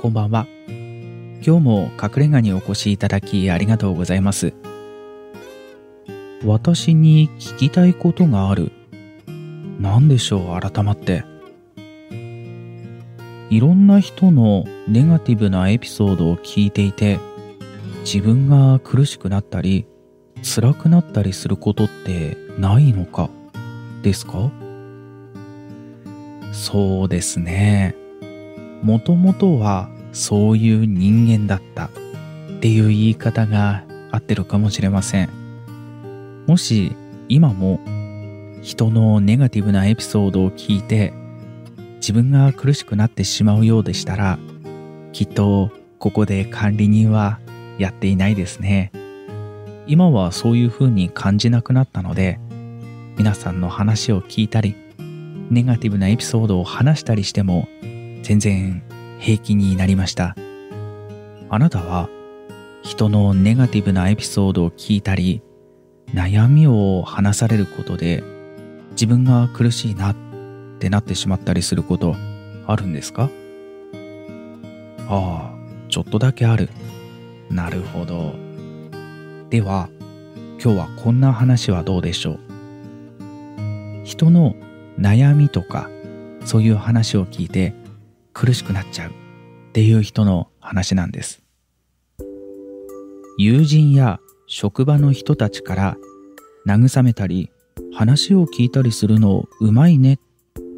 こんばんは。今日も隠れ家にお越しいただきありがとうございます。私に聞きたいことがある。何でしょう、改まって。いろんな人のネガティブなエピソードを聞いていて、自分が苦しくなったり、辛くなったりすることってないのかですか？そうですね。もともとはそういう人間だったっていう言い方が合ってるかもしれません。もし今も人のネガティブなエピソードを聞いて自分が苦しくなってしまうようでしたらきっとここで管理人はやっていないですね。今はそういう風に感じなくなったので皆さんの話を聞いたりネガティブなエピソードを話したりしても全然平気になりました。あなたは人のネガティブなエピソードを聞いたり、悩みを話されることで自分が苦しいなってなってしまったりすることあるんですか？ああ、ちょっとだけある。なるほど。では、今日はこんな話はどうでしょう？人の悩みとかそういう話を聞いて苦しくなっちゃうっていう人の話なんです。友人や職場の人たちから慰めたり話を聞いたりするのうまいね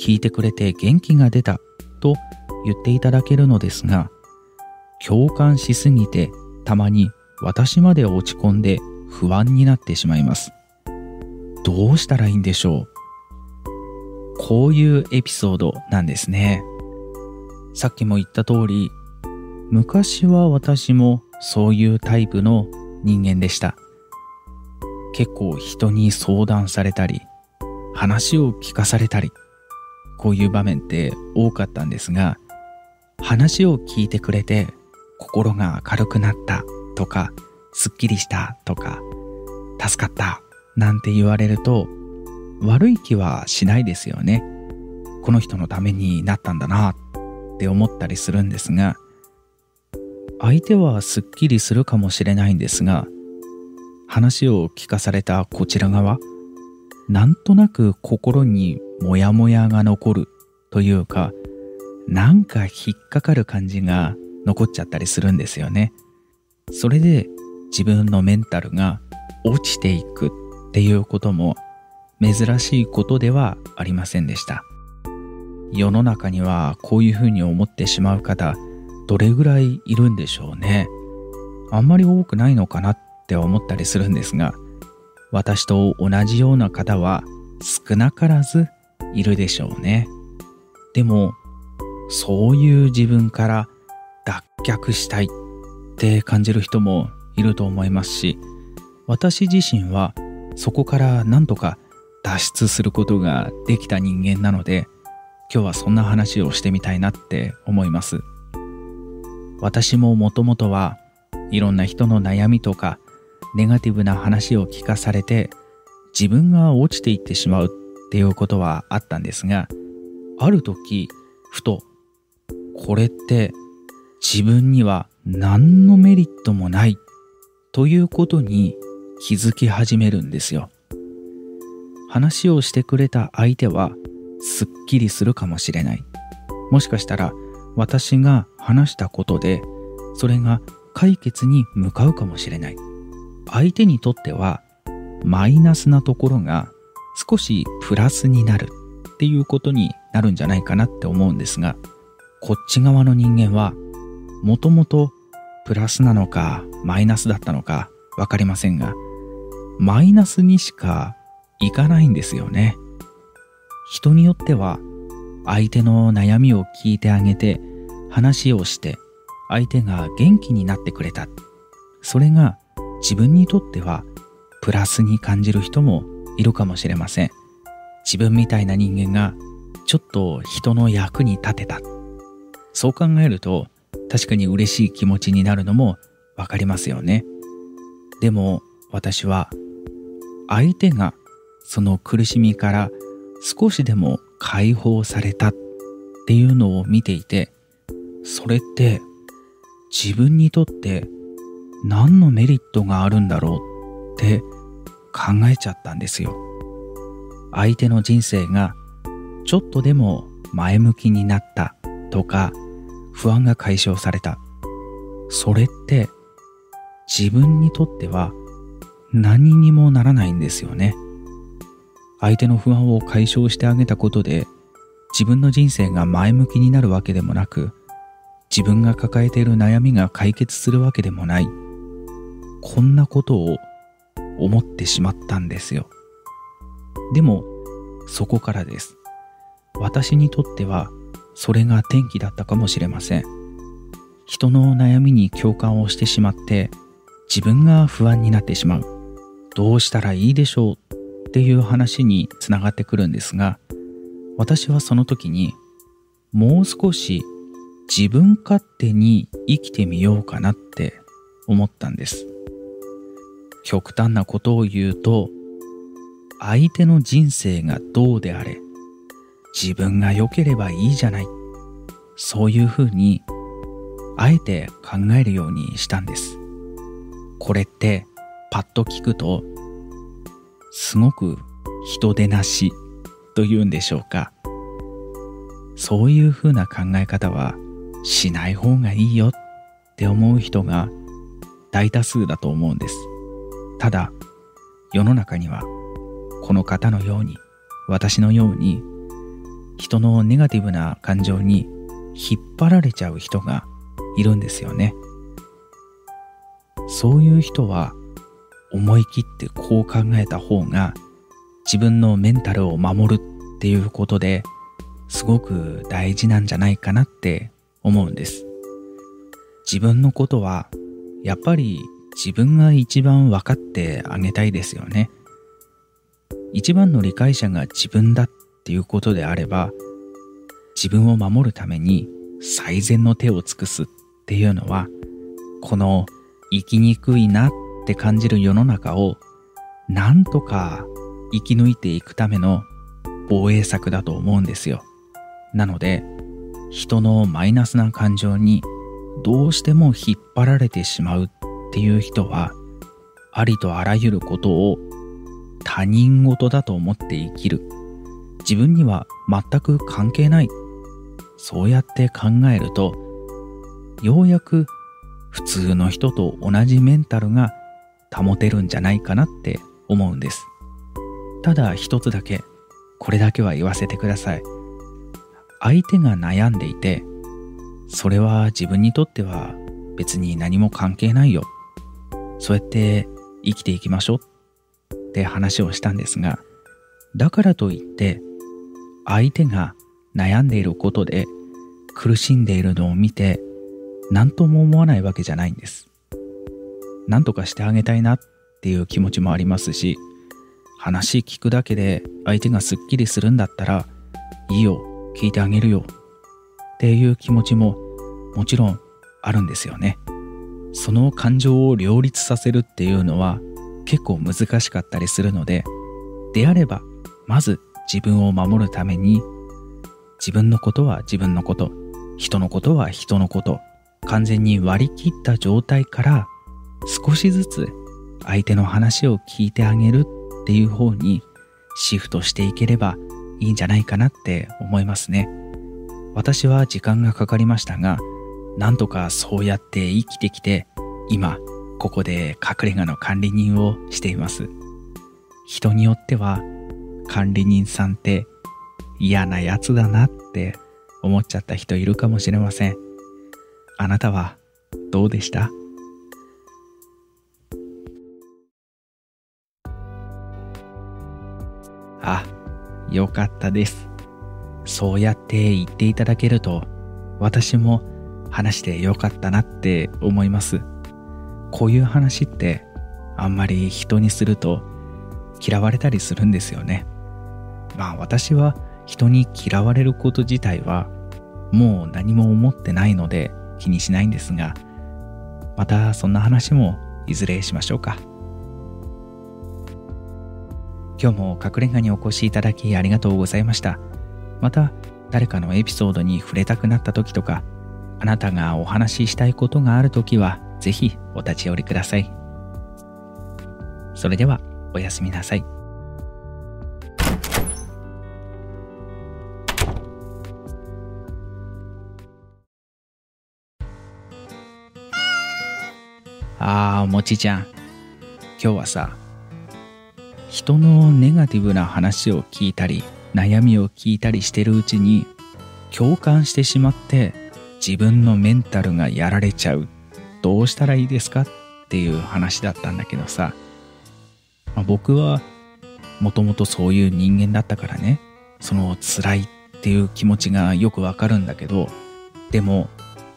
聞いてくれて元気が出たと言っていただけるのですが共感しすぎてたまに私まで落ち込んで不安になってしまいます。どうしたらいいんでしょう。こういうエピソードなんですね。さっきも言った通り、昔は私もそういうタイプの人間でした。結構人に相談されたり、話を聞かされたり、こういう場面って多かったんですが、話を聞いてくれて心が明るくなったとか、すっきりしたとか、助かったなんて言われると、悪い気はしないですよね。この人のためになったんだなって思ったりするんですが相手はすっきりするかもしれないんですが話を聞かされたこちら側なんとなく心にモヤモヤが残るというかなんか引っかかる感じが残っちゃったりするんですよね。それで自分のメンタルが落ちていくっていうことも珍しいことではありませんでした。世の中にはこういうふうに思ってしまう方どれぐらいいるんでしょうね。あんまり多くないのかなって思ったりするんですが私と同じような方は少なからずいるでしょうね。でもそういう自分から脱却したいって感じる人もいると思いますし私自身はそこから何とか脱出することができた人間なので今日はそんな話をしてみたいなって思います。私ももともとはいろんな人の悩みとかネガティブな話を聞かされて自分が落ちていってしまうっていうことはあったんですがある時ふとこれって自分には何のメリットもないということに気づき始めるんですよ。話をしてくれた相手はすっきりするかもしれない。もしかしたら私が話したことでそれが解決に向かうかもしれない。相手にとってはマイナスなところが少しプラスになるっていうことになるんじゃないかなって思うんですがこっち側の人間はもともとプラスなのかマイナスだったのか分かりませんがマイナスにしかいかないんですよね。人によっては相手の悩みを聞いてあげて話をして相手が元気になってくれた。それが自分にとってはプラスに感じる人もいるかもしれません。自分みたいな人間がちょっと人の役に立てた。そう考えると確かに嬉しい気持ちになるのもわかりますよね。でも私は相手がその苦しみから少しでも解放されたっていうのを見ていてそれって自分にとって何のメリットがあるんだろうって考えちゃったんですよ。相手の人生がちょっとでも前向きになったとか不安が解消された。それって自分にとっては何にもならないんですよね。相手の不安を解消してあげたことで自分の人生が前向きになるわけでもなく自分が抱えている悩みが解決するわけでもない。こんなことを思ってしまったんですよ。でもそこからです。私にとってはそれが転機だったかもしれません。人の悩みに共感をしてしまって自分が不安になってしまう。どうしたらいいでしょうっていう話につながってくるんですが私はその時にもう少し自分勝手に生きてみようかなって思ったんです。極端なことを言うと相手の人生がどうであれ自分が良ければいいじゃないそういうふうにあえて考えるようにしたんです。これってパッと聞くとすごく人でなしというんでしょうか。そういうふうな考え方はしない方がいいよって思う人が大多数だと思うんです。ただ世の中にはこの方のように私のように人のネガティブな感情に引っ張られちゃう人がいるんですよね。そういう人は思い切ってこう考えた方が自分のメンタルを守るっていうことですごく大事なんじゃないかなって思うんです。自分のことはやっぱり自分が一番分かってあげたいですよね。一番の理解者が自分だっていうことであれば自分を守るために最善の手を尽くすっていうのはこの生きにくいなっって感じる世の中をなんとか生き抜いていくための防衛策だと思うんですよ。なので人のマイナスな感情にどうしても引っ張られてしまうっていう人はありとあらゆることを他人事だと思って生きる自分には全く関係ないそうやって考えるとようやく普通の人と同じメンタルが保てるんじゃないかなって思うんです。ただ一つだけ、これだけは言わせてください。相手が悩んでいて、それは自分にとっては別に何も関係ないよ。そうやって生きていきましょうって話をしたんですが、だからといって相手が悩んでいることで苦しんでいるのを見て何とも思わないわけじゃないんです。何とかしてあげたいなっていう気持ちもありますし話聞くだけで相手がすっきりするんだったらいいよ聞いてあげるよっていう気持ちももちろんあるんですよね。その感情を両立させるっていうのは結構難しかったりするのでであればまず自分を守るために自分のことは自分のこと人のことは人のこと完全に割り切った状態から少しずつ相手の話を聞いてあげるっていう方にシフトしていければいいんじゃないかなって思いますね。私は時間がかかりましたが、なんとかそうやって生きてきて、今、ここで隠れ家の管理人をしています。人によっては、管理人さんって嫌なやつだなって思っちゃった人いるかもしれません。あなたはどうでした？あ、よかったです。そうやって言っていただけると、私も話してよかったなって思います。こういう話ってあんまり人にすると嫌われたりするんですよね。まあ私は人に嫌われること自体はもう何も思ってないので気にしないんですが、またそんな話もいずれしましょうか。今日も隠れ家にお越しいただきありがとうございました。また、誰かのエピソードに触れたくなった時とか、あなたがお話ししたいことがあるときは、ぜひお立ち寄りください。それでは、おやすみなさい。あー、もちちゃん。今日はさ、人のネガティブな話を聞いたり、悩みを聞いたりしてるうちに、共感してしまって自分のメンタルがやられちゃう。どうしたらいいですかっていう話だったんだけどさ、まあ、僕はもともとそういう人間だったからね、その辛いっていう気持ちがよくわかるんだけど、でも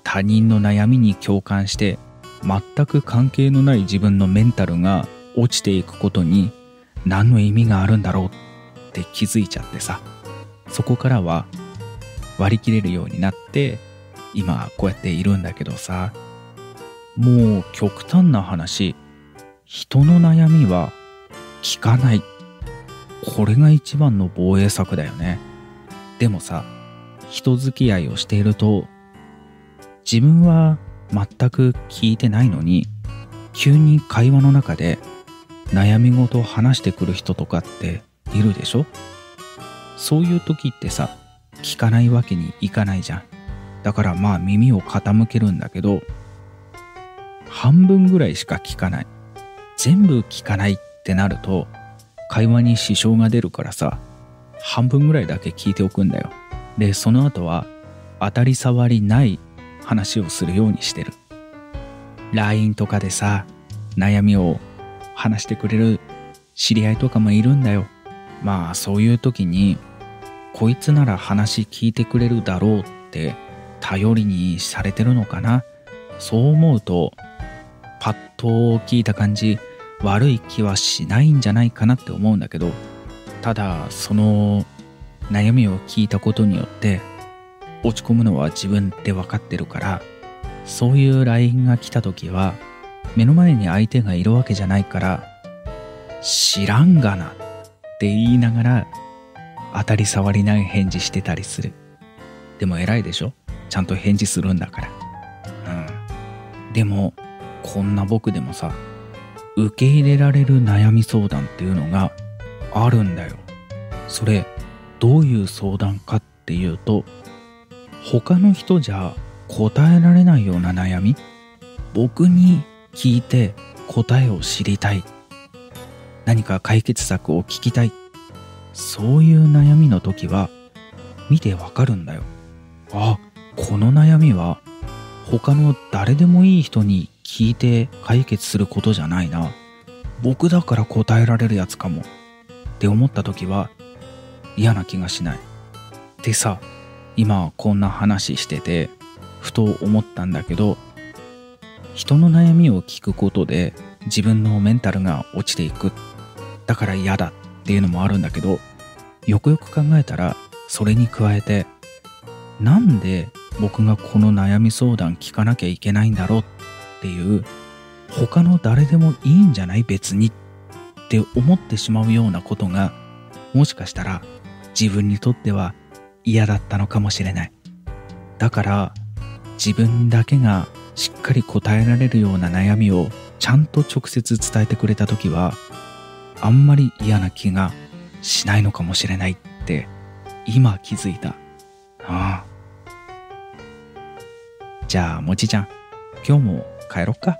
他人の悩みに共感して全く関係のない自分のメンタルが落ちていくことに何の意味があるんだろうって気づいちゃってさ。そこからは割り切れるようになって今こうやっているんだけどさ。もう極端な話人の悩みは聞かない。これが一番の防衛策だよね。でもさ人付き合いをしていると自分は全く聞いてないのに急に会話の中で悩み事を話してくる人とかっているでしょ？そういう時ってさ聞かないわけにいかないじゃん。だからまあ耳を傾けるんだけど半分ぐらいしか聞かない。全部聞かないってなると会話に支障が出るからさ半分ぐらいだけ聞いておくんだよ。でその後は当たり障りない話をするようにしてる。LINE とかでさ悩みを話してくれる知り合いとかもいるんだよ。まあそういう時にこいつなら話聞いてくれるだろうって頼りにされてるのかな。そう思うとパッと聞いた感じ悪い気はしないんじゃないかなって思うんだけどただその悩みを聞いたことによって落ち込むのは自分で分かってるからそういう LINE が来た時は目の前に相手がいるわけじゃないから知らんがなって言いながら当たり障りない返事してたりする。でも偉いでしょ？ちゃんと返事するんだから。うん。でもこんな僕でもさ受け入れられる悩み相談っていうのがあるんだよ。それどういう相談かっていうと他の人じゃ答えられないような悩み僕に聞いて答えを知りたい。何か解決策を聞きたい。そういう悩みの時は見てわかるんだよ。あこの悩みは他の誰でもいい人に聞いて解決することじゃないな。僕だから答えられるやつかも。って思った時は嫌な気がしない。でさ今こんな話しててふと思ったんだけど人の悩みを聞くことで自分のメンタルが落ちていく。だから嫌だっていうのもあるんだけどよくよく考えたらそれに加えてなんで僕がこの悩み相談聞かなきゃいけないんだろうっていう他の誰でもいいんじゃない？別に。って思ってしまうようなことがもしかしたら自分にとっては嫌だったのかもしれない。だから自分だけがしっかり答えられるような悩みをちゃんと直接伝えてくれた時はあんまり嫌な気がしないのかもしれないって今気づいた。ああ。じゃあもちちゃん今日も帰ろっか。